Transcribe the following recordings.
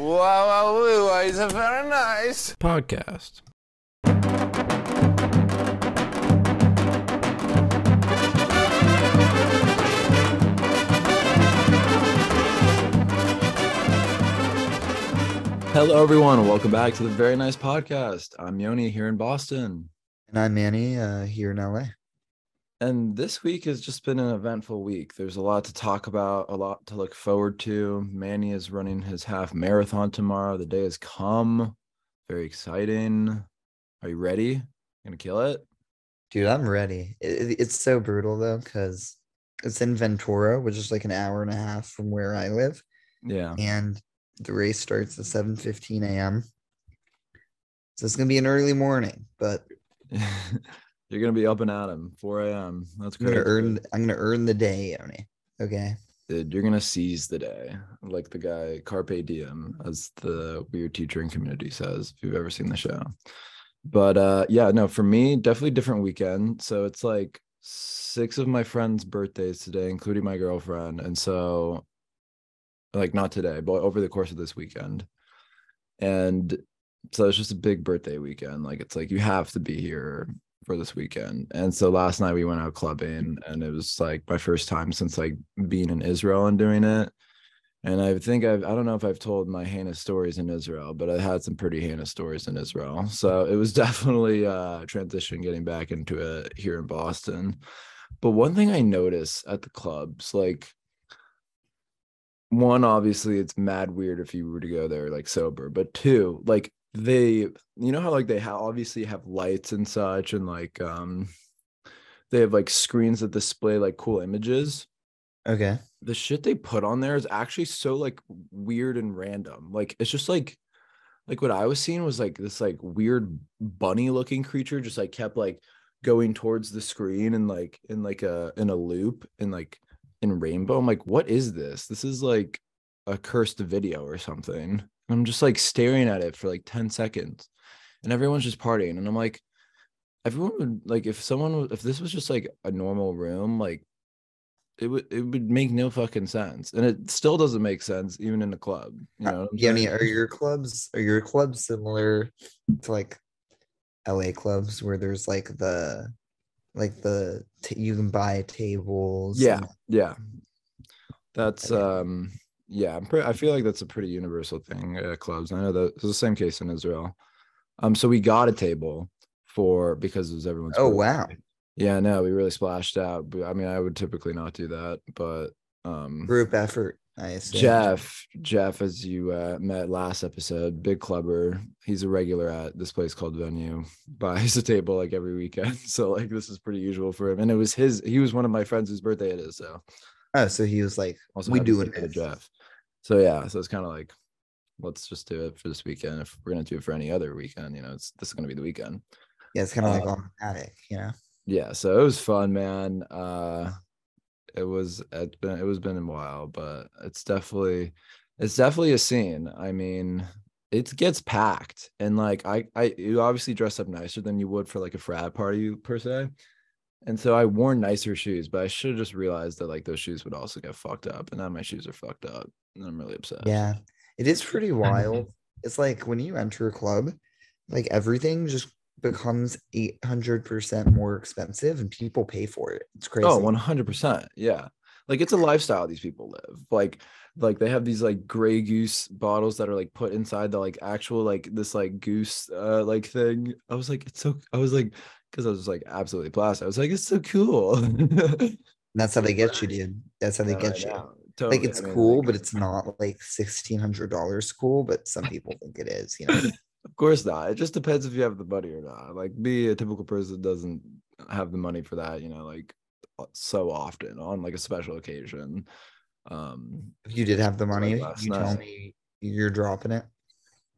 Wow, wow, wow, it's a very nice. podcast. Hello, everyone. Welcome back to the Very Nice Podcast. I'm Yoni here in Boston. And I'm Manny uh, here in LA. And this week has just been an eventful week. There's a lot to talk about, a lot to look forward to. Manny is running his half marathon tomorrow. The day has come. Very exciting. Are you ready? Gonna kill it? Dude, I'm ready. It, it- it's so brutal though, because it's in Ventura, which is like an hour and a half from where I live. Yeah. And the race starts at 7 15 a.m. So it's gonna be an early morning, but You're gonna be up and at 'em, 4 a.m. That's I'm gonna earn I'm gonna earn the day. Okay. Dude, you're gonna seize the day, like the guy Carpe Diem, as the weird teacher in Community says. If you've ever seen the show, but uh, yeah, no, for me, definitely different weekend. So it's like six of my friends' birthdays today, including my girlfriend, and so like not today, but over the course of this weekend, and so it's just a big birthday weekend. Like it's like you have to be here for this weekend. And so last night we went out clubbing and it was like my first time since like being in Israel and doing it. And I think I've I don't know if I've told my heinous stories in Israel, but I had some pretty heinous stories in Israel. So it was definitely uh transition getting back into it here in Boston. But one thing I noticed at the clubs, like one, obviously it's mad weird if you were to go there like sober, but two, like they you know how like they ha- obviously have lights and such and like um they have like screens that display like cool images? Okay. the shit they put on there is actually so like weird and random. Like it's just like like what i was seeing was like this like weird bunny looking creature just like kept like going towards the screen and like in like a in a loop and like in rainbow. I'm like what is this? This is like a cursed video or something i'm just like staring at it for like 10 seconds and everyone's just partying and i'm like everyone would like if someone if this was just like a normal room like it would it would make no fucking sense and it still doesn't make sense even in a club you know what I'm Yoni, are your clubs are your clubs similar to like LA clubs where there's like the like the you can buy tables yeah and- yeah. That's Okay. um yeah i'm pretty i feel like that's a pretty universal thing at clubs i know that it's the same case in israel um so we got a table for because it was everyone's Oh, birthday. wow. yeah no we really splashed out i mean i would typically not do that but um group effort i assume. Jeff, Jeff, as you uh, met last episode, big clubber. He's a regular at this place called Venue. Buys a table like every weekend, so like this is pretty usual for him. And it was his. He was one of my friends whose birthday it is. So Oh, so he was like, also we doing to. Jeff. So yeah, so it's kind of like, let's just do it for this weekend. If we're gonna do it for any other weekend, you know, it's this is gonna be the weekend. Yeah, it's kind of like Uh, automatic, you know. yeah so it was fun man uh it was it's been it was been a while but it's definitely it's definitely a scene i mean it gets packed and like i i you obviously dress up nicer than you would for like a frat party per se and so i wore nicer shoes but i should have just realized that like those shoes would also get fucked up and now my shoes are fucked up and i'm really upset Yeah, it is pretty wild. it's like when you enter a club, like everything just becomes 800% more expensive and people pay for it. It's crazy. Oh, 100%. Yeah. Like it's a lifestyle these people live. Like like they have these like gray goose bottles that are like put inside the like actual like this like goose uh like thing. I was like it's so I was like cuz I was just like absolutely plastic. I was like it's so cool. That's how they get you, dude. That's how they get you. Like it's cool, but it's not like $1,600 cool, but some people think it is, you know. Of course not. It just depends if you have the money or not. Like me, a typical person doesn't have the money for that, you know, like uh, so often on like a special occasion. Um If you did have the money, you tell night. me you're dropping it.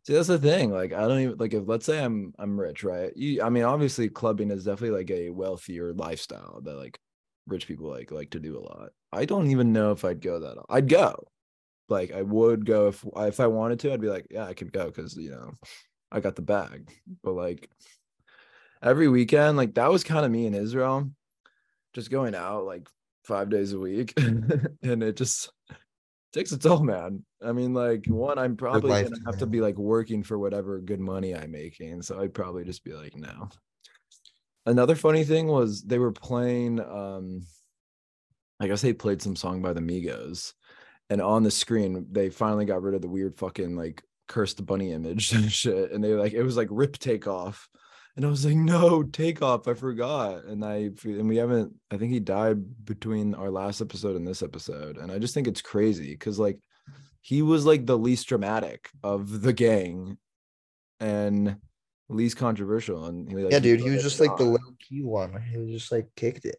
See, that's the thing. Like, I don't even like if let's say I'm I'm rich, right? You, I mean, obviously, clubbing is definitely like a wealthier lifestyle that like rich people like like to do a lot. I don't even know if I'd go that. I'd go, like I would go if if I wanted to. I'd be like, yeah, I could go because you know I got the bag. But like every weekend, like that was kind of me in Israel, just going out like five days a week, and it just takes a toll, man. I mean, like one, I'm probably gonna to have to be like working for whatever good money I'm making. So I'd probably just be like, no. Another funny thing was they were playing um I guess they played some song by the Migos. And on the screen, they finally got rid of the weird fucking like cursed bunny image and shit. And they like it was like rip takeoff. And I was like, no, takeoff. I forgot. And I and we haven't, I think he died between our last episode and this episode. And I just think it's crazy because like he was like the least dramatic of the gang and least controversial. And he, like, yeah, dude, he was just like the low key one. He was just like kicked it.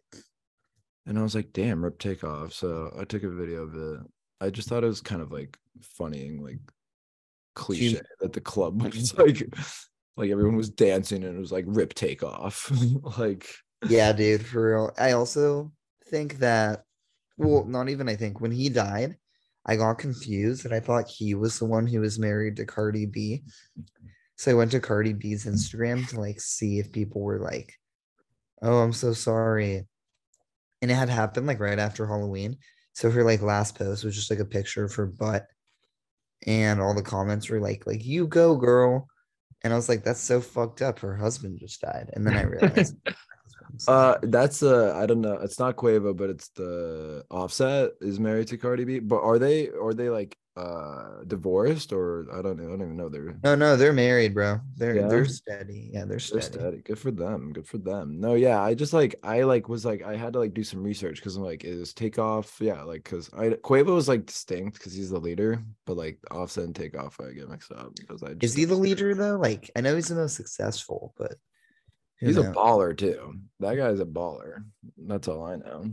And I was like, damn, rip takeoff. So I took a video of it. I just thought it was kind of like funny and like cliche that the club was like like everyone was dancing and it was like rip takeoff. like Yeah, dude, for real. I also think that, well, not even I think, when he died, I got confused and I thought he was the one who was married to Cardi B. So I went to Cardi B's Instagram to like see if people were like, oh, I'm so sorry. And it had happened like right after Halloween. So her like last post was just like a picture of her butt. And all the comments were like, like, you go, girl. And I was like, that's so fucked up. Her husband just died. And then I realized uh that's uh I don't know. It's not Quavo, but it's the offset is married to Cardi B. But are they are they like uh divorced or I don't know. I don't even know they're No, no, they're married, bro. They're Yeah? they're steady. Yeah, they're They're steady. steady. Good for them. Good for them. No, yeah. I just like I like was like I had to like do some research because I'm like, is takeoff? Yeah, like because I Quavo is like distinct because he's the leader, but like offset and takeoff I get mixed up because I Is he the leader though? Like I know he's the most successful, but he's a baller too. That guy's a baller. That's all I know.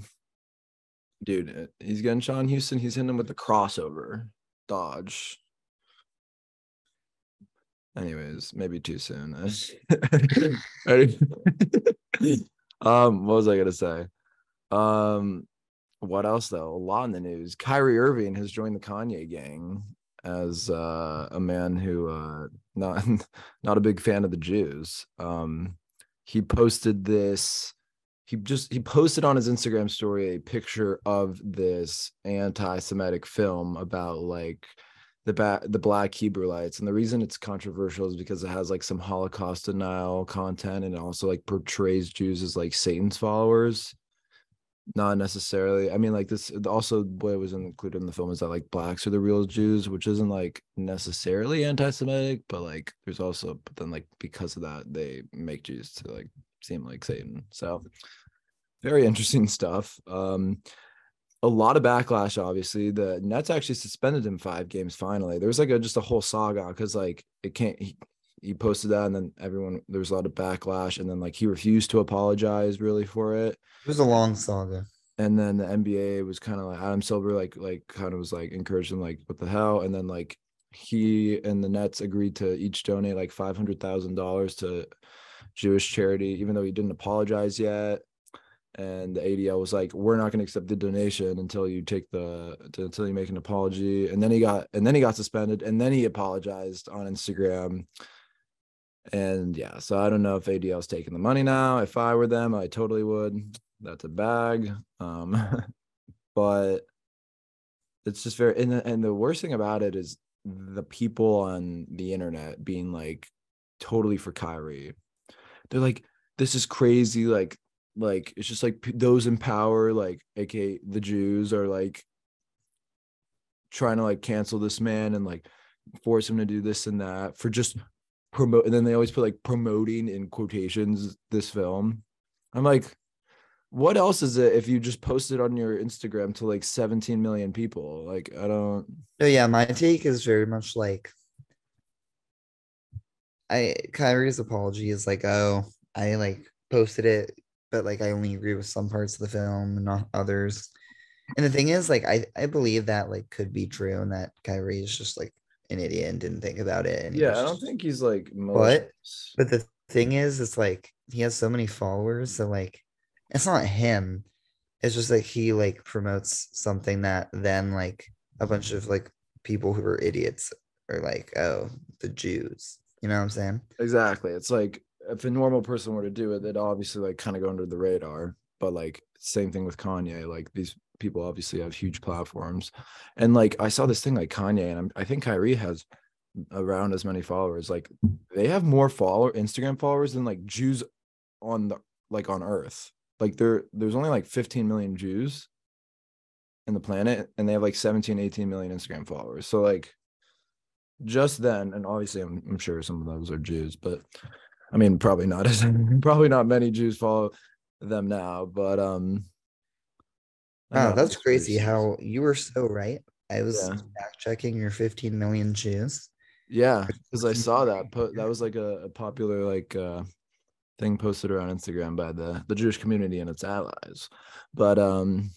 Dude, uh, he's getting Sean Houston. He's hitting him with the crossover dodge. Anyways, maybe too soon. um, what was I gonna say? Um, what else though? A lot in the news. Kyrie Irving has joined the Kanye gang as uh, a man who uh, not not a big fan of the Jews. Um, he posted this. He just he posted on his Instagram story a picture of this anti-Semitic film about like the ba- the black Hebrewites, and the reason it's controversial is because it has like some Holocaust denial content, and it also like portrays Jews as like Satan's followers. Not necessarily. I mean, like this. Also, what was included in the film is that like blacks are the real Jews, which isn't like necessarily anti-Semitic, but like there's also, but then like because of that, they make Jews to like seem like Satan. So very interesting stuff. Um, a lot of backlash. Obviously, the Nets actually suspended him five games. Finally, there was like a just a whole saga because like it can't. He, he posted that, and then everyone there was a lot of backlash, and then like he refused to apologize really for it. It was a long saga. And then the NBA was kind of like Adam Silver, like like kind of was like encouraged him, like what the hell, and then like he and the Nets agreed to each donate like five hundred thousand dollars to Jewish charity, even though he didn't apologize yet and the ADL was like, "We're not going to accept the donation until you take the to, until you make an apology." And then he got and then he got suspended, and then he apologized on Instagram. And yeah, so I don't know if ADL's taking the money now. If I were them, I totally would. That's a bag. Um, but it's just very and the, and the worst thing about it is the people on the internet being like totally for Kyrie. They're like, this is crazy. Like like it's just like those in power like aka the jews are like trying to like cancel this man and like force him to do this and that for just promote and then they always put like promoting in quotations this film i'm like what else is it if you just post it on your instagram to like 17 million people like i don't No, yeah, my take is very much like I Kyrie's apology is like, oh, I like posted it, but like I only agree with some parts of the film and not others. And the thing is, like, I I believe that like could be true and that Kyrie is just like an idiot and didn't think about it. And yeah i don't just- think he's like But malicious. but the thing is, it's like he has so many followers, so like it's not him. It's just like he like promotes something that then like a bunch of like people who are idiots are like, oh, the Jews. You know what I'm saying? Exactly. It's like if a normal person were to do it, they'd obviously like kind of go under the radar. But like same thing with Kanye. Like these people obviously have huge platforms. And like I saw this thing like Kanye and I'm, I think Kyrie has around as many followers. Like they have more follower Instagram followers than like Jews on the like on Earth. Like there there's only like 15 million Jews in the planet and they have like 17 18 million Instagram followers. So like just then and obviously I'm, I'm sure some of those are Jews, but I mean probably not as probably not many Jews follow them now, but um Wow, that's crazy how you were so right. I was Yeah. fact checking your 15 million Jews. Yeah, because I saw that. Po- that was like a, a popular like uh thing posted around Instagram by the the Jewish community and its allies. But um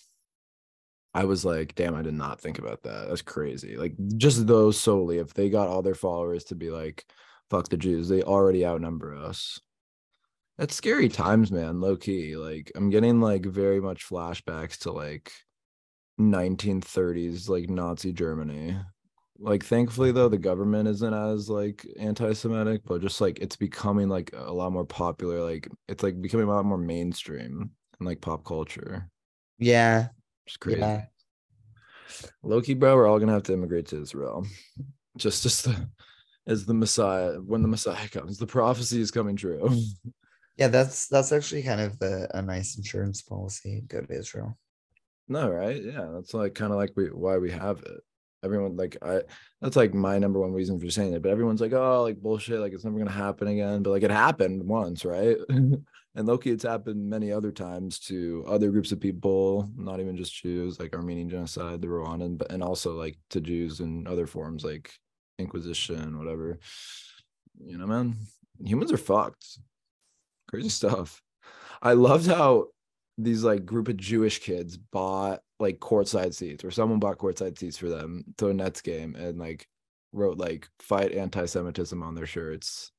I was like, damn, I did not think about that. That's crazy. Like just those solely, if they got all their followers to be like, fuck the Jews, they already outnumber us. That's scary times, man, low key. Like I'm getting like very much flashbacks to like 1930s like Nazi Germany. Like thankfully though the government isn't as like anti-Semitic, but just like it's becoming like a lot more popular. Like it's like becoming a lot more mainstream in like pop culture. Yeah. Just crazy. Yeah. Loki, bro, we're all gonna have to immigrate to Israel. Just just the, as the Messiah when the Messiah comes, the prophecy is coming true. Yeah, that's that's actually kind of the a nice insurance policy. Go to Israel. No, right? Yeah, that's like kind of like we why we have it. Everyone like I that's like my number one reason for saying it. But everyone's like, oh, like bullshit, like it's never gonna happen again. But like it happened once, right? and Loki, it's happened many other times to other groups of people, not even just Jews, like Armenian genocide, the Rwandan, but and also like to Jews and other forms like Inquisition, whatever. You know, man, humans are fucked. Crazy stuff. I loved how these like group of Jewish kids bought like courtside seats, or someone bought courtside seats for them to a Nets game, and like wrote like "fight anti-Semitism" on their shirts.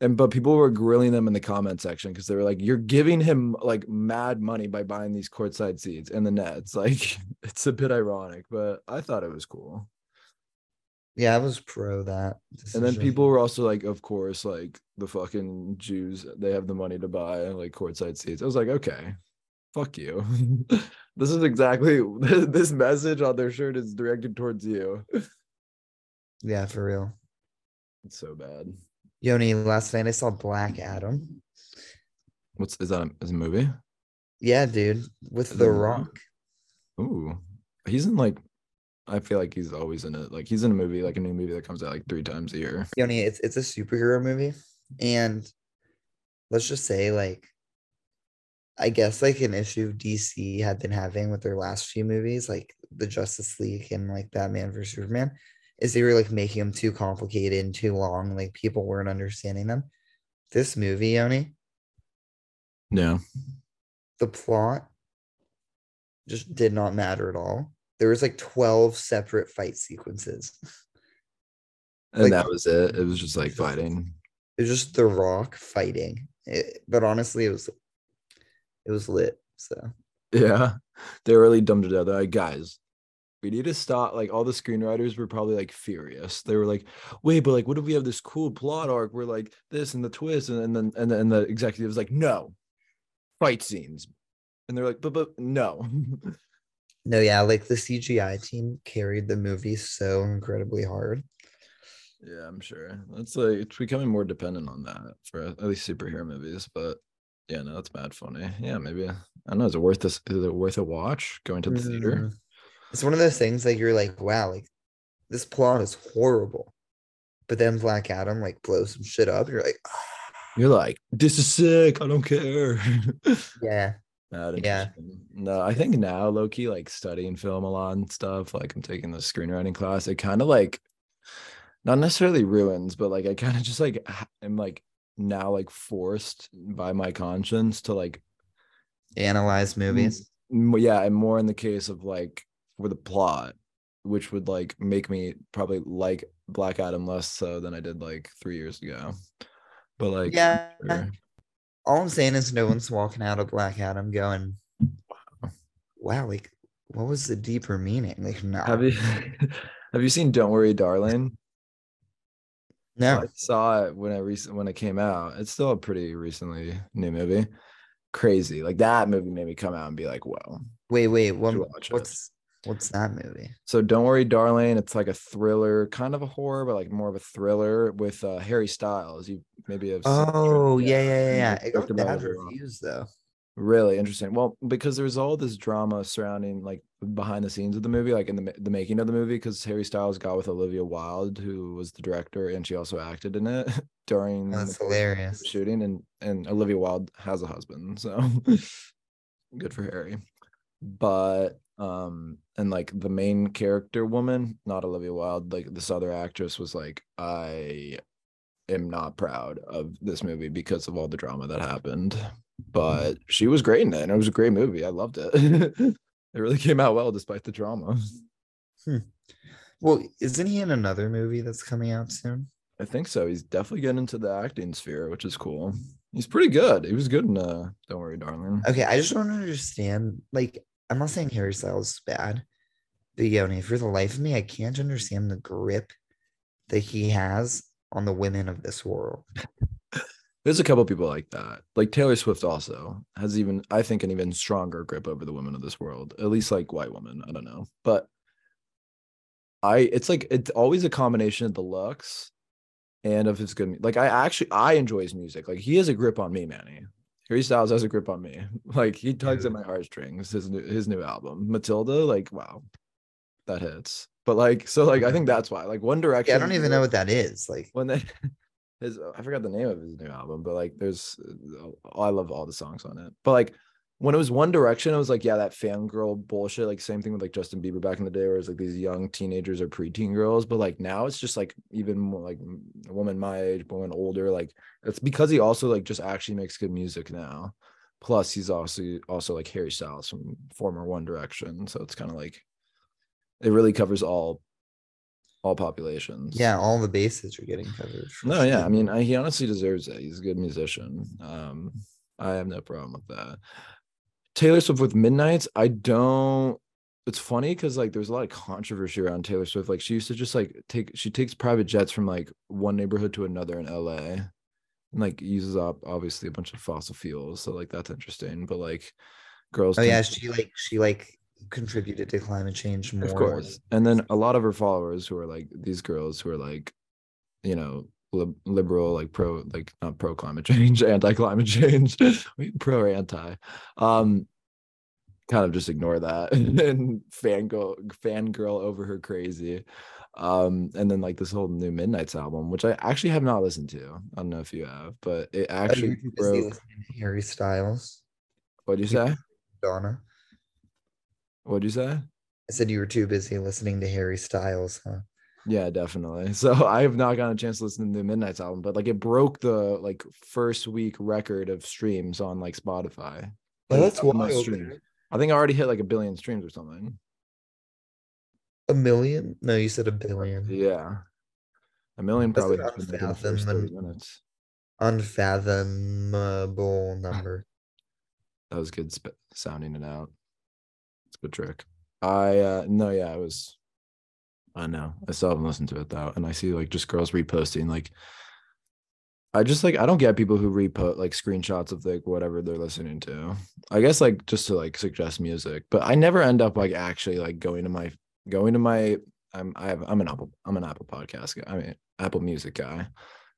And but people were grilling them in the comment section because they were like, "You're giving him like mad money by buying these courtside seats and the Nets." Like it's a bit ironic, but I thought it was cool. Yeah, I was pro that. And then people were also like, of course, like the fucking Jews, they have the money to buy like courtside seats. I was like, okay, fuck you. this is exactly this message on their shirt is directed towards you. Yeah, for real. It's so bad. Yoni, last night I saw Black Adam. What's is that? A, is a movie? Yeah, dude, with Is The? Rock. Ooh, he's in like. I feel like he's always in it. Like he's in a movie, like a new movie that comes out like three times a year. Yoni, it's it's a superhero movie, and let's just say, like, I guess like an issue DC had been having with their last few movies, like the Justice League and like Batman vs Superman, is they were like making them too complicated and too long. Like people weren't understanding them. This movie, Yoni, No. the plot just did not matter at all. There was like 12 separate fight sequences. And Like- that was it. It was just like fighting. It was just The Rock fighting. It- but honestly, it was it was lit. So Yeah, they really dumbed it down. They're like, guys, we need to stop. Like, all the screenwriters were probably like furious. They were like, wait, but like, what if we have this cool plot arc where like this and the twist, and, and then and then the executive was like, no, fight scenes, and they're like, but but no, no, yeah, like the CGI team carried the movie so incredibly hard. yeah, I'm sure that's like it's becoming more dependent on that for at least superhero movies, but. Yeah, no, that's bad funny. Yeah, maybe I don't know. Is it worth this? Is it worth a watch going to the theater? Mm, It's one of those things like you're like, wow, like this plot is horrible. But then Black Adam like blows some shit up. You're like, You're like, this is sick. I don't care. yeah, Not Yeah. No, I think now low key like studying film a lot and stuff. Like I'm taking the screenwriting class. It kind of like not necessarily ruins, but like I kind of just like am like now like forced by my conscience to like analyze movies. m- yeah, and more in the case of like for the plot, which would like make me probably like Black Adam less so than I did like three years ago. But like Yeah. sure. All I'm saying is no one's walking out of Black Adam going, wow, like what was the deeper meaning? Like, no, have you have you seen Don't Worry Darling? no, I saw it when I recent when it came out. It's still a pretty recently new movie. Crazy. Like that movie made me come out and be like, whoa. Wait, wait. What, watch it. What's that movie? So don't worry, darling. It's like a thriller, kind of a horror, but like more of a thriller with uh, Harry Styles. You maybe have. seen. Oh yeah, yeah, yeah. yeah. It got bad reviews though. Really interesting. Well, because there's all this drama surrounding like behind the scenes of the movie, like in the the making of the movie, because Harry Styles got with Olivia Wilde, who was the director, and she also acted in it during That's the hilarious. shooting. And and Olivia Wilde has a husband, so good for Harry. But um, and like the main character woman, not Olivia Wilde, like this other actress was like, I am not proud of this movie because of all the drama that happened. But she was great in it, and it was a great movie. I loved it. it really came out well despite the drama. Well, isn't he in another movie that's coming out soon? I think so. He's definitely getting into the acting sphere, which is cool. He's pretty good. He was good in uh Don't Worry, Darling. Okay, I just don't understand. Like, I'm not saying Harry Styles is bad, but Yoni, for the life of me, I can't understand the grip that he has on the women of this world. There's a couple people like that. Like Taylor Swift also has even, I think, an even stronger grip over the women of this world. At least like white women. I don't know. But I it's like it's always a combination of the looks and of his good like I actually I enjoy his music. Like he has a grip on me, Manny. Harry Styles has a grip on me. Like he tugs at my heartstrings. His new his new album. Matilda, like wow. That hits. But like so like I think that's why. Like One Direction. Yeah, I don't even know what that is. Like, when they his I forgot the name of his new album, but like there's uh, I love all the songs on it. But like when it was One Direction, it was like, yeah, that fangirl bullshit. Like same thing with like Justin Bieber back in the day, where it's like these young teenagers or preteen girls. But like now it's just like even more like a woman my age, woman older. Like it's because he also like just actually makes good music now. Plus he's also also like Harry Styles from former One Direction. So it's kind of like it really covers all all populations. yeah, all the bases are getting covered. No, yeah. I mean, I, he honestly deserves it. He's a good musician. Um, I have no problem with that. Taylor Swift with Midnights, I don't. It's funny because like there's a lot of controversy around Taylor Swift. Like she used to just like take she takes private jets from like one neighborhood to another in LA, and like uses up obviously a bunch of fossil fuels. So like that's interesting. But like girls, oh yeah, she like she like contributed to climate change more. of course and then a lot of her followers who are like these girls who are like you know liberal like pro like not pro climate change anti climate change pro or anti. Um kind of just ignore that and fangirl fangirl over her crazy. Um and then like this whole new Midnights album which i actually have not listened to. I don't know if you have but it actually were too busy broke Harry Styles, what'd you say? Donna. what'd you say? I said you were too busy listening to Harry Styles, huh? Yeah, definitely. So I have not gotten a chance to listen to the Midnights album, but like it broke the like first week record of streams on like Spotify. Like, that's the most wild, streams. I think I already hit like a billion streams or something. A million? No, you said a billion. Yeah. A million That's probably an happened, like, in the first 30 unfathom- minutes. Unfathomable number. That was good sp- sounding it out. It's a good trick. I uh no, yeah, it was I know. I still haven't listened to it though. And I see like just girls reposting like I just like I don't get people who repost like screenshots of like whatever they're listening to. I guess like just to like suggest music, but I never end up like actually like going to my going to my I'm I have I'm an Apple I'm an Apple podcast guy. I mean Apple Music guy.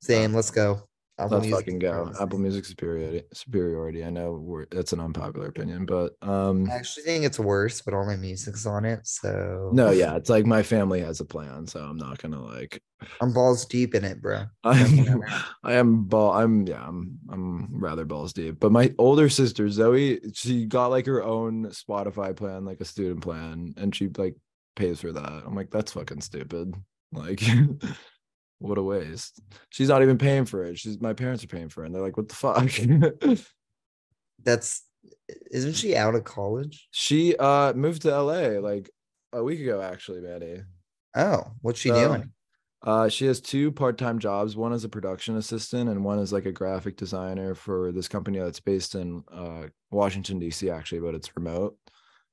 Same, let's go. Apple Let's Music fucking go. Apple Music superiority superiority. I know we're that's an unpopular opinion, but um I actually think it's worse, but all my music's on it. So no, yeah, it's like my family has a plan, so I'm not gonna like I'm balls deep in it, bro. I'm I am ball I'm yeah, I'm I'm rather balls deep. But my older sister Zoe, she got like her own Spotify plan, like a student plan, and she like pays for that. I'm like, that's fucking stupid. Like what a waste. She's not even paying for it. She's my parents are paying for it. And they're like, what the fuck? That's isn't she out of college? she uh moved to LA like a week ago, actually, Maddie. Oh, what's she So, doing? Uh, she has two part-time jobs. One is a production assistant, and one is like a graphic designer for this company that's based in uh, Washington D.C. Actually, but it's remote.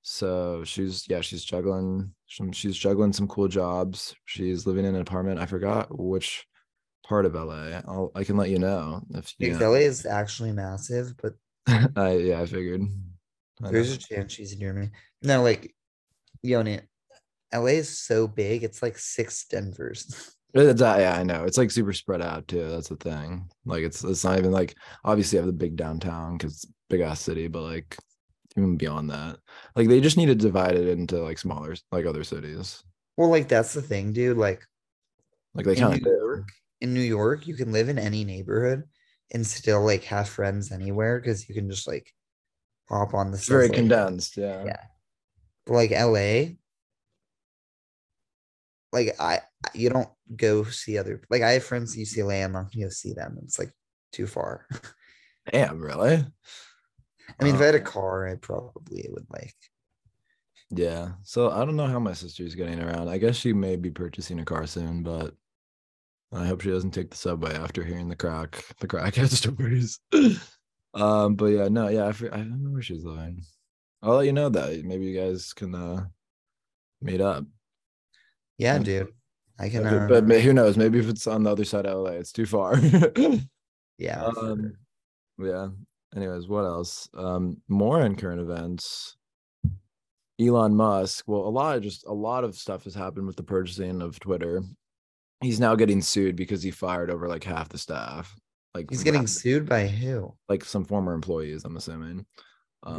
So she's yeah, she's juggling. Some, she's juggling some cool jobs. She's living in an apartment. I forgot which part of LA. I'll I can let you know if you. Because LA is actually massive, but I yeah, I figured. I There's know. a chance she's near me. No, like, Yoni, LA is so big. It's like six Denvers. It's, uh, yeah, I know. It's like super spread out too. That's the thing. Like it's it's not even like obviously you have the big downtown because big ass city, but like even beyond that, like they just need to divide it into like smaller like other cities. well, like that's the thing, dude. Like Like they in kind of in New York, you can live in any neighborhood and still like have friends anywhere because you can just like hop on the it's very condensed. Yeah. Yeah. But like LA, like I you don't go see other like I have friends at UCLA, I'm not gonna go see them. It's like too far. Damn, really? I mean, if I had a car, I probably would like Yeah. So I don't know how my sister's getting around. I guess she may be purchasing a car soon, but I hope she doesn't take the subway after hearing the crack the crackhead stories. um, but yeah, no, yeah, I, fr- I don't know where she's living. I'll let you know that. Maybe you guys can uh meet up. yeah, dude. I can But- uh, but ma- who knows? Maybe if it's on the other side of LA, it's too far. yeah. um, sure. yeah. Anyways, what else? Um, more in current events. Elon Musk. Well, a lot of just a lot of stuff has happened with the purchasing of Twitter. He's now getting sued because he fired over like half the staff. Like He's getting sued by who? like some former employees. I'm assuming. Um,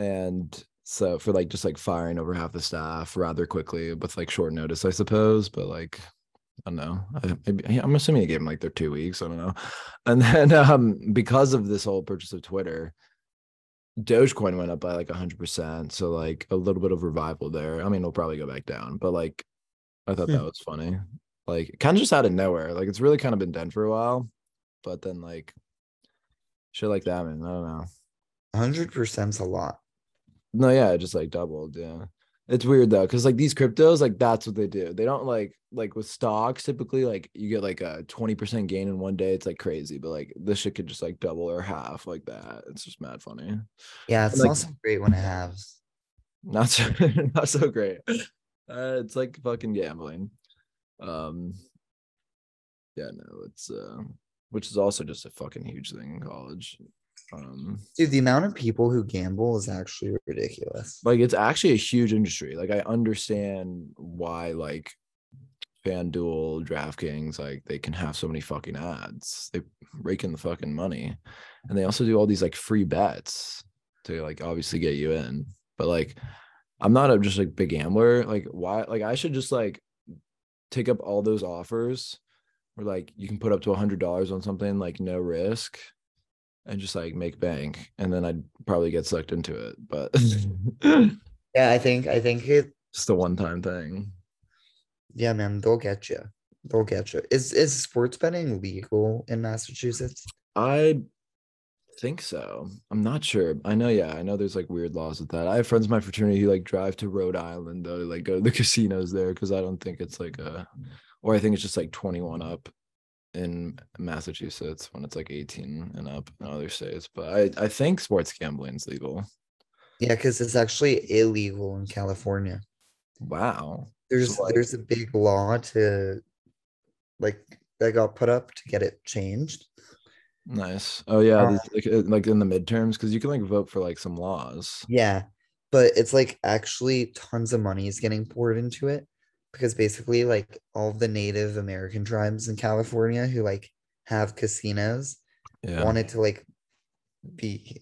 and so for like just like firing over half the staff rather quickly with like short notice, I suppose. But like, I don't know. I, maybe, I'm assuming he gave him like their two weeks. I don't know. And then um because of this whole purchase of Twitter, Dogecoin went up by like hundred percent. So like a little bit of revival there. I mean, it'll probably go back down, but like, I thought Hmm. that was funny. Like, kind of just out of nowhere. Like, it's really kind of been dead for a while, but then like, shit like that, man. I don't know. hundred percent's a lot. No, yeah, it just like doubled. Yeah. It's weird though, because like these cryptos, like that's what they do. They don't like like with stocks, typically like you get like a 20% gain in one day. It's like crazy, but like this shit could just like double or half like that. It's just mad funny. Yeah, it's like- also great when it has. Not so not so great. Uh it's like fucking gambling. Um yeah, no, it's uh which is also just a fucking huge thing in college. Um Dude, the amount of people who gamble is actually ridiculous. like it's actually a huge industry. Like I understand why like FanDuel, DraftKings, like they can have so many fucking ads. They rake in the fucking money. And they also do all these like free bets to like obviously get you in. But like I'm not a just like big gambler. Like why like I should just like take up all those offers where like you can put up to a hundred dollars on something like no risk and just like make bank and then I'd probably get sucked into it. But Yeah, I think I think it just a one time thing. yeah, man, they'll get you. They'll get you. Is is sports betting legal in Massachusetts? I think so. I'm not sure. I know, yeah, I know there's like weird laws with that. I have friends in my fraternity who like drive to Rhode Island though, like go to the casinos there because I don't think it's like a or I think it's just like 21 up in Massachusetts when it's like 18 and up in other states. But I, I think sports gambling is legal. Yeah, because it's actually illegal in California. Wow. There's like- there's a big law to like that got put up to get it changed. Nice. Oh yeah, Uh, these- like, uh, like in the midterms because you can like vote for like some laws. Yeah, but it's like actually tons of money is getting poured into it because basically like all the Native American tribes in California who like have casinos Yeah. wanted to like be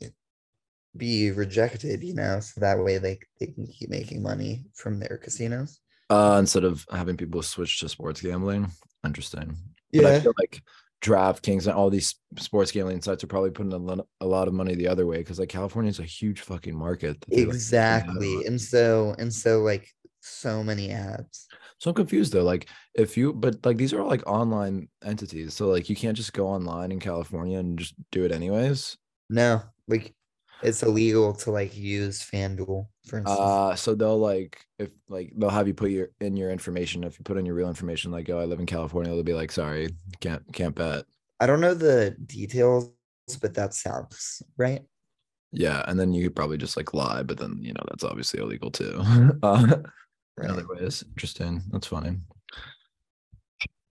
be rejected, you know, so that way they they can keep making money from their casinos. Uh, instead of having people switch to sports gambling. Interesting. But I Yeah. feel like DraftKings and all these sports gambling sites are probably putting a lot, a lot of money the other way because like California is a huge fucking market. they, like, Exactly. And so and so like so many ads. So I'm confused though. Like if you, but like these are all like online entities. So like you can't just go online in California and just do it anyways. No, like it's illegal to like use FanDuel, for instance. Uh, so they'll like if like they'll have you put your in your information. If you put in your real information, like oh I live in California, they'll be like sorry can't can't bet. I don't know the details, but that sounds right. Yeah, and then you could probably just like lie, but then you know that's obviously illegal too. uh, in other Right. ways, interesting. That's funny.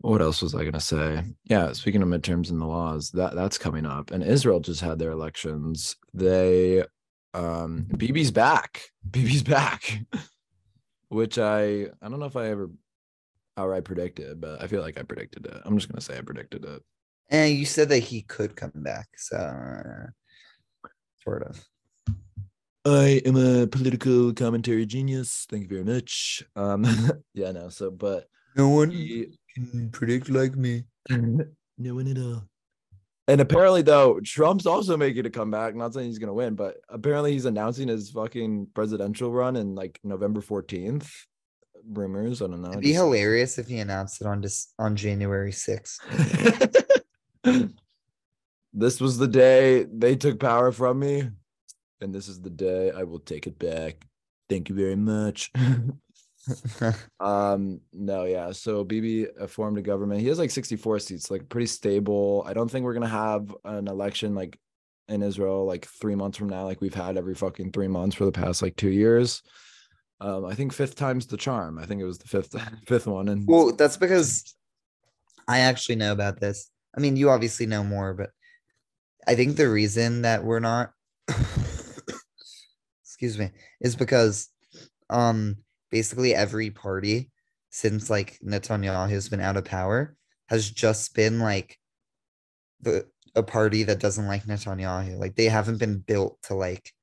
What else was I gonna say? Yeah, speaking of midterms and the laws, that that's coming up, and Israel just had their elections. They Um, Bibi's back. Bibi's back, which I I don't know if I ever outright predicted, but I feel like I predicted it. I'm just gonna say I predicted it. And you said that he could come back, so uh, sort of. I am a political commentary genius. Thank you very much. Um, yeah, no. So, but No one he, can predict like me. no one at all. And apparently, though, Trump's also making a comeback. Not saying he's gonna win, but apparently he's announcing his fucking presidential run in like November 14th. Rumors. I don't know. It'd be just- hilarious if he announced it on just on January 6th. this was the day they took power from me, and this is the day I will take it back. Thank you very much. um, no, yeah. So Bibi uh, formed a government. He has like 64 seats, like pretty stable. I don't think we're gonna have an election like in Israel like three months from now, like we've had every fucking three months for the past like two years. Um, I think fifth time's the charm. I think it was the fifth fifth one. And well, that's because I actually know about this. I mean, you obviously know more, but I think the reason that we're not excuse me is because um basically every party since like Netanyahu has been out of power has just been like the a party that doesn't like Netanyahu. Like they haven't been built to like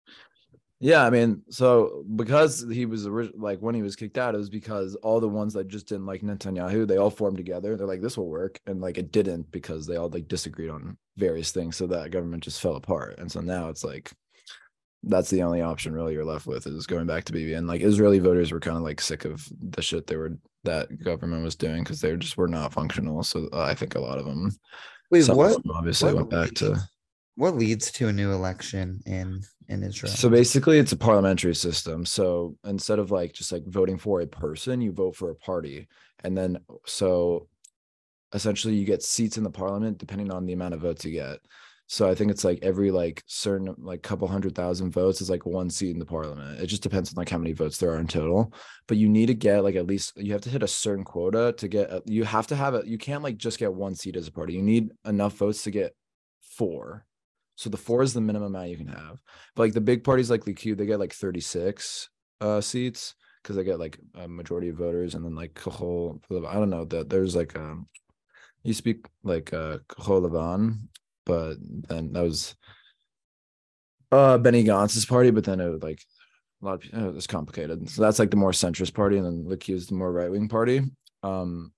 Yeah, I mean, so because he was like when he was kicked out, it was because all the ones that just didn't like Netanyahu, they all formed together. They're like, this will work, and like it didn't because they all like disagreed on various things. So that government just fell apart, and so now it's like that's the only option really you're left with is going back to. And like Israeli voters were kind of like sick of the shit they were that government was doing because they just were not functional. So I think a lot of them, wait, some of what them obviously what went back to. what leads to a new election in in Israel? So basically, it's a parliamentary system. So instead of like just like voting for a person, you vote for a party, and then so essentially you get seats in the parliament depending on the amount of votes you get. So I think it's like every like certain like couple hundred thousand votes is like one seat in the parliament. It just depends on like how many votes there are in total. But you need to get like at least you have to hit a certain quota to get. a- You have to have it. You can't like just get one seat as a party. You need enough votes to get four. So the four is the minimum amount you can have. But like the big parties like the Q, they get like 36 uh seats because they get like a majority of voters and then like Kahol, I don't know that there's like um you speak like uh Kahol Lavan, but then that was uh Benny Gantz's party, but then it was like a lot of people it was complicated. So that's like the more centrist party, and then Likud is the more right wing party. Um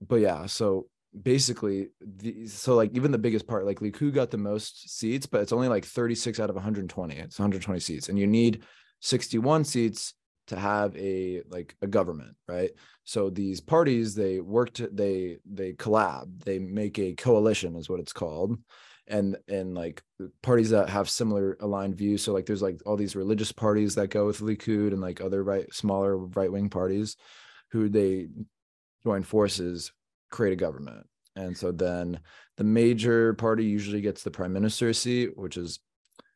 but yeah, so basically the so like even the biggest part like Likud got the most seats but it's only like 36 out of 120 it's 120 seats and you need 61 seats to have a like a government right so these parties they work to they they collab they make a coalition is what it's called and and like parties that have similar aligned views so like there's like all these religious parties that go with Likud and like other right smaller right wing parties who they join forces create a government. And so then the major party usually gets the prime minister's seat, which is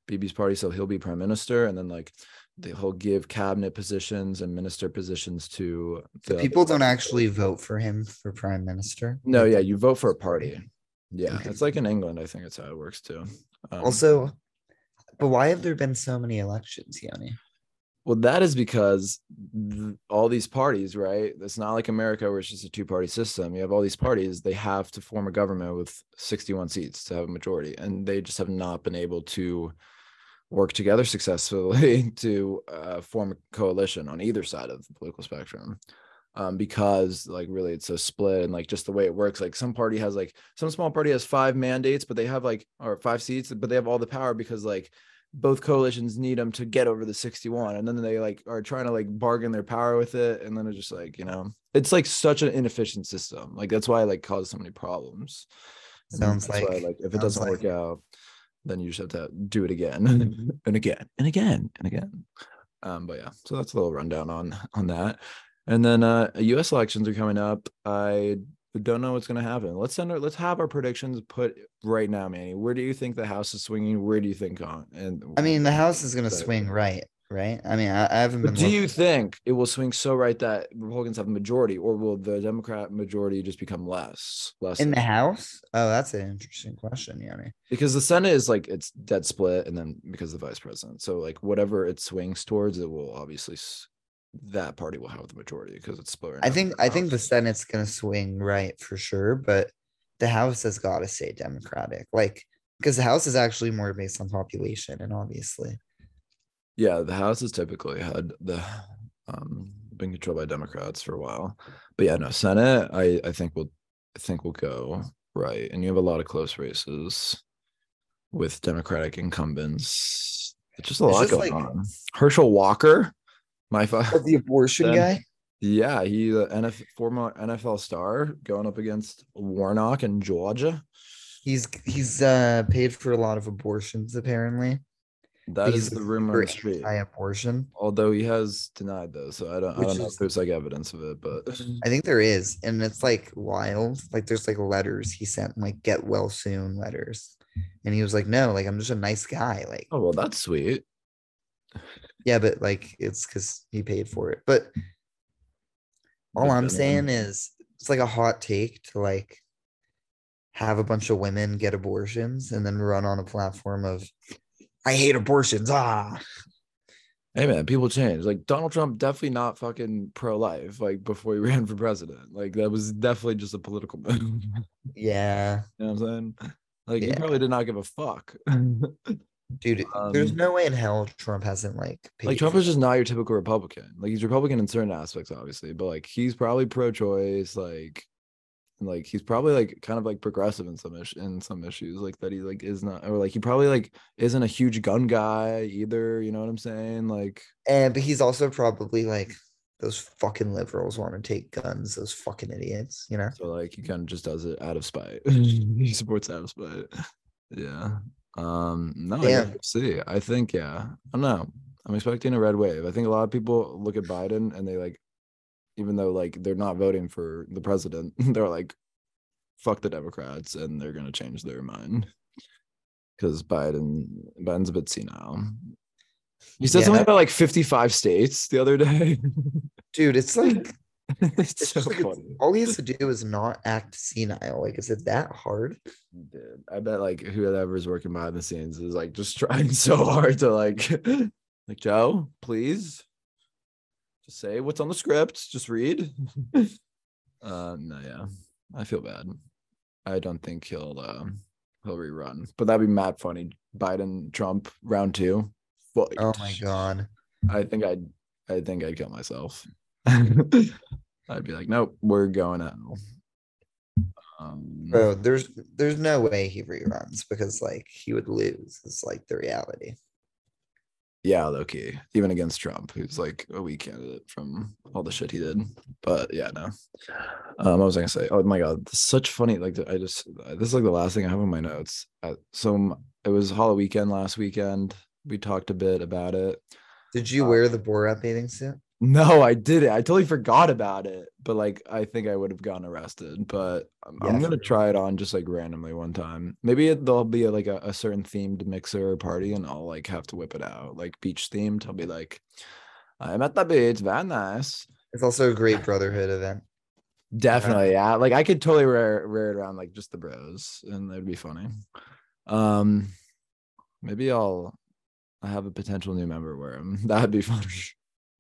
Bibi's party. So he'll be prime minister. And then like they- he'll give cabinet positions and minister positions to The the people don't actually vote for him for prime minister. No, yeah, you vote for a party. Yeah, it's like in England. I think it's how it works too. Um, Also, but why have there been so many elections, Yoni? Well, that is because th- all these parties, right? It's not like America where it's just a two party system. You have all these parties, they have to form a government with 61 seats to have a majority, and they just have not been able to work together successfully to uh, form a coalition on either side of the political spectrum. Um, because like really it's a split and like just the way it works like some party has like some small party has five mandates but they have like or five seats but they have all the power because like both coalitions need them to get over the 61 and then they like are trying to like bargain their power with it and then it's just like you know it's like such an inefficient system like that's why it like causes so many problems And Sounds that's why, like- like if it doesn't work like- out then you just have to do it again and again and again and again. Um but yeah so that's a little rundown on on that. And then uh us elections are coming up. I don't know what's going to happen. Let's send our let's have our predictions put right now manny. Where do you think the house is swinging? Where do you think on and I mean, the House is going to swing right. Right? I mean, I, I haven't But been. do you think it will swing so right that Republicans have a majority, or will the Democrat majority just become less? Less in the House? Oh, that's an interesting question, Yanni. because the Senate is like it's dead split, and then because of the vice president, so like whatever it swings towards, it will obviously s- that party will have the majority because it's split. right I think I think the Senate's gonna swing right for sure, but the House has got to stay Democratic, like because the House is actually more based on population, and obviously, yeah, the House has typically had the um been controlled by Democrats for a while, but yeah, no Senate. I I think will I think will go right, and you have a lot of close races with Democratic incumbents. It's just a lot just going like- on. Herschel Walker, my fi- oh, the abortion Then- guy. yeah, he the NF former NFL star going up against Warnock in Georgia. He's he's uh paid for a lot of abortions apparently. That is the rumor on the street. Anti-abortion. Although he has denied those, so I don't I don't know is- if there's like evidence of it, but I think there is, and it's like wild. Like there's like letters he sent, like get well soon letters, and he was like, no, like I'm just a nice guy. Like oh well, that's sweet. yeah, but like it's because he paid for it. But all I'm saying is it's like a hot take to like have a bunch of women get abortions and then run on a platform of I hate abortions. Ah, Hey man, people change. Like Donald Trump, definitely not fucking pro-life. Like before he ran for president, like that was definitely just a political move. Yeah. you know what I'm saying? Like he probably did not give a fuck. dude. there's Um, no way in hell Trump hasn't like like Trump is just not your typical Republican. Like he's Republican in certain aspects, obviously, but like he's probably pro-choice. Like, like he's probably like kind of like progressive in some ish- in some issues, like that he like is not, or like he probably like isn't a huge gun guy either. You know what I'm saying? Like, And but he's also probably like those fucking liberals want to take guns, those fucking idiots, you know? so like he kind of just does it out of spite. he supports out of spite. Yeah. Um. No. I Damn. guess we'll see. I think. Yeah. I don't know. I'm expecting a red wave. I think a lot of people look at Biden and they like, even though like they're not voting for the president, they're like, fuck the Democrats, and they're gonna change their mind because Biden Biden's a bit senile. He said Yeah. something about like 55 states the other day. Dude, it's like it's it's so like it's- all he has to do is not act senile. Like, is it that hard? Dude, I bet like whoever's working behind the scenes is like just trying so hard to like, like Joe, please, just say what's on the script. Just read. uh, no, yeah, I feel bad. I don't think he'll uh, he'll rerun, but that'd be mad funny. Biden, Trump, round two. Oh my god. I think I'd I think I'd kill myself. I'd be like, nope, we're going out. Um, Bro, there's there's no way he reruns because like he would lose. It's like the reality. Yeah, low key, even against Trump, who's like a weak candidate from all the shit he did. But yeah, no. Um, what was gonna say? Oh my god, such funny. Like I just this is like the last thing I have in my notes. Uh, so it was Halloween weekend last weekend. We talked a bit about it. Did you Uh, wear the Borat bathing suit? No, I didn't. I totally forgot about it. But like, I think I would have gotten arrested. But I'm, Yeah, I'm gonna try it on just like randomly one time. Maybe it, there'll be a, like a, a certain themed mixer or party, and I'll like have to whip it out, like beach themed. I'll be like, I'm at the beach, very nice. It's also a great brotherhood event. Definitely, yeah. Like I could totally wear wear it around like just the bros, and that'd be funny. Um, maybe I'll I have a potential new member wear them. That'd be funny.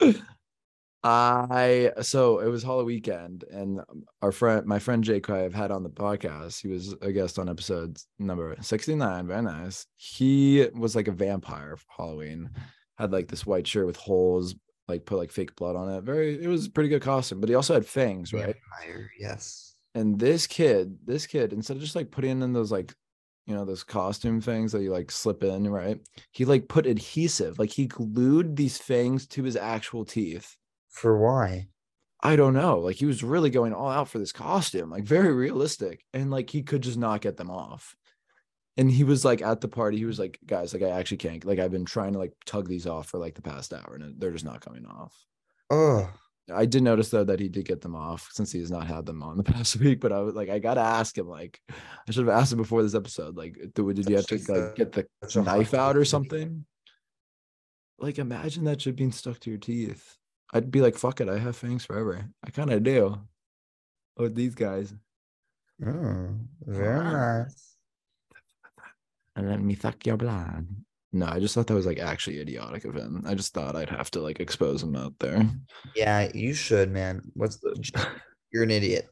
I so it was Halloween weekend, and um, our friend, my friend Jake, who I've had on the podcast, he was a guest on episode number sixty nine. Very nice. He was like a vampire for Halloween. Had like this white shirt with holes, like put like fake blood on it. Very, it was a pretty good costume. But he also had fangs, right? Vampire, yes. and this kid this kid instead of just like putting in those like you know those costume things that you like slip in right he like put adhesive like he glued these fangs to his actual teeth For why? i don't know like he was really going all out for this costume like very realistic and like he could just not get them off and he was like at the party he was like guys like i actually can't like i've been trying to like tug these off for like the past hour and they're just not coming off Oh, I did notice though that he did get them off since he has not had them on the past week. But I was like, I gotta ask him. Like, I should have asked him before this episode. Like, did, did you have to like get the such a hot knife out or something? like imagine that shit being stuck to your teeth. I'd be like, fuck it, I have fangs forever. I kind of do. With these guys. Oh, very nice. And let me suck your blood. No, I just thought that was like actually idiotic of him. I just thought I'd have to like expose him out there. Yeah, you should, man. What's the... you're an idiot.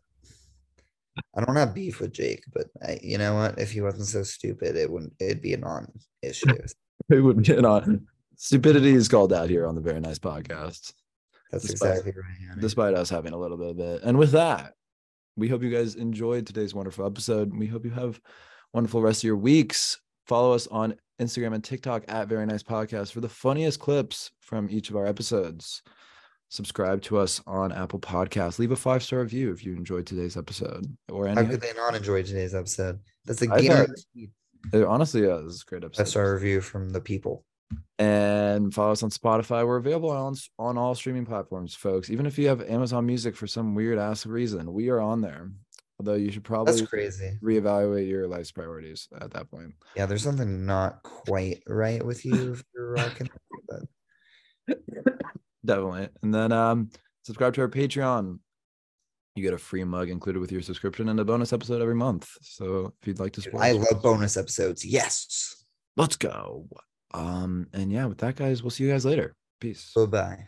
I don't have beef with Jake, but I, you know what? If he wasn't so stupid, it wouldn't. It'd be a non-issue. it would be a non. Stupidity is called out here on the very nice podcast. That's Despite- exactly right. Annie. despite us having a little bit of it. And with that, we hope you guys enjoyed today's wonderful episode. We hope you have wonderful rest of your weeks. Follow us on Instagram and TikTok at Very Nice Podcast for the funniest clips from each of our episodes. Subscribe to us on Apple Podcasts. Leave a five star review if you enjoyed today's episode or How any. could they not enjoy today's episode? That's a guaranteed It honestly, yeah, this is a great episode. five star review from the people. And follow us on Spotify. We're available on on all streaming platforms, folks. Even if you have Amazon Music for some weird ass reason, we are on there. Although you should probably That's crazy. reevaluate your life's priorities at that point. Yeah, there's something not quite right with you if you're rocking. But Definitely. And then um subscribe to our Patreon. You get a free mug included with your subscription and a bonus episode every month. So if you'd like to support I love bonus episodes. Yes. let's go. Um and yeah, with that guys, we'll see you guys later. Peace. Bye bye.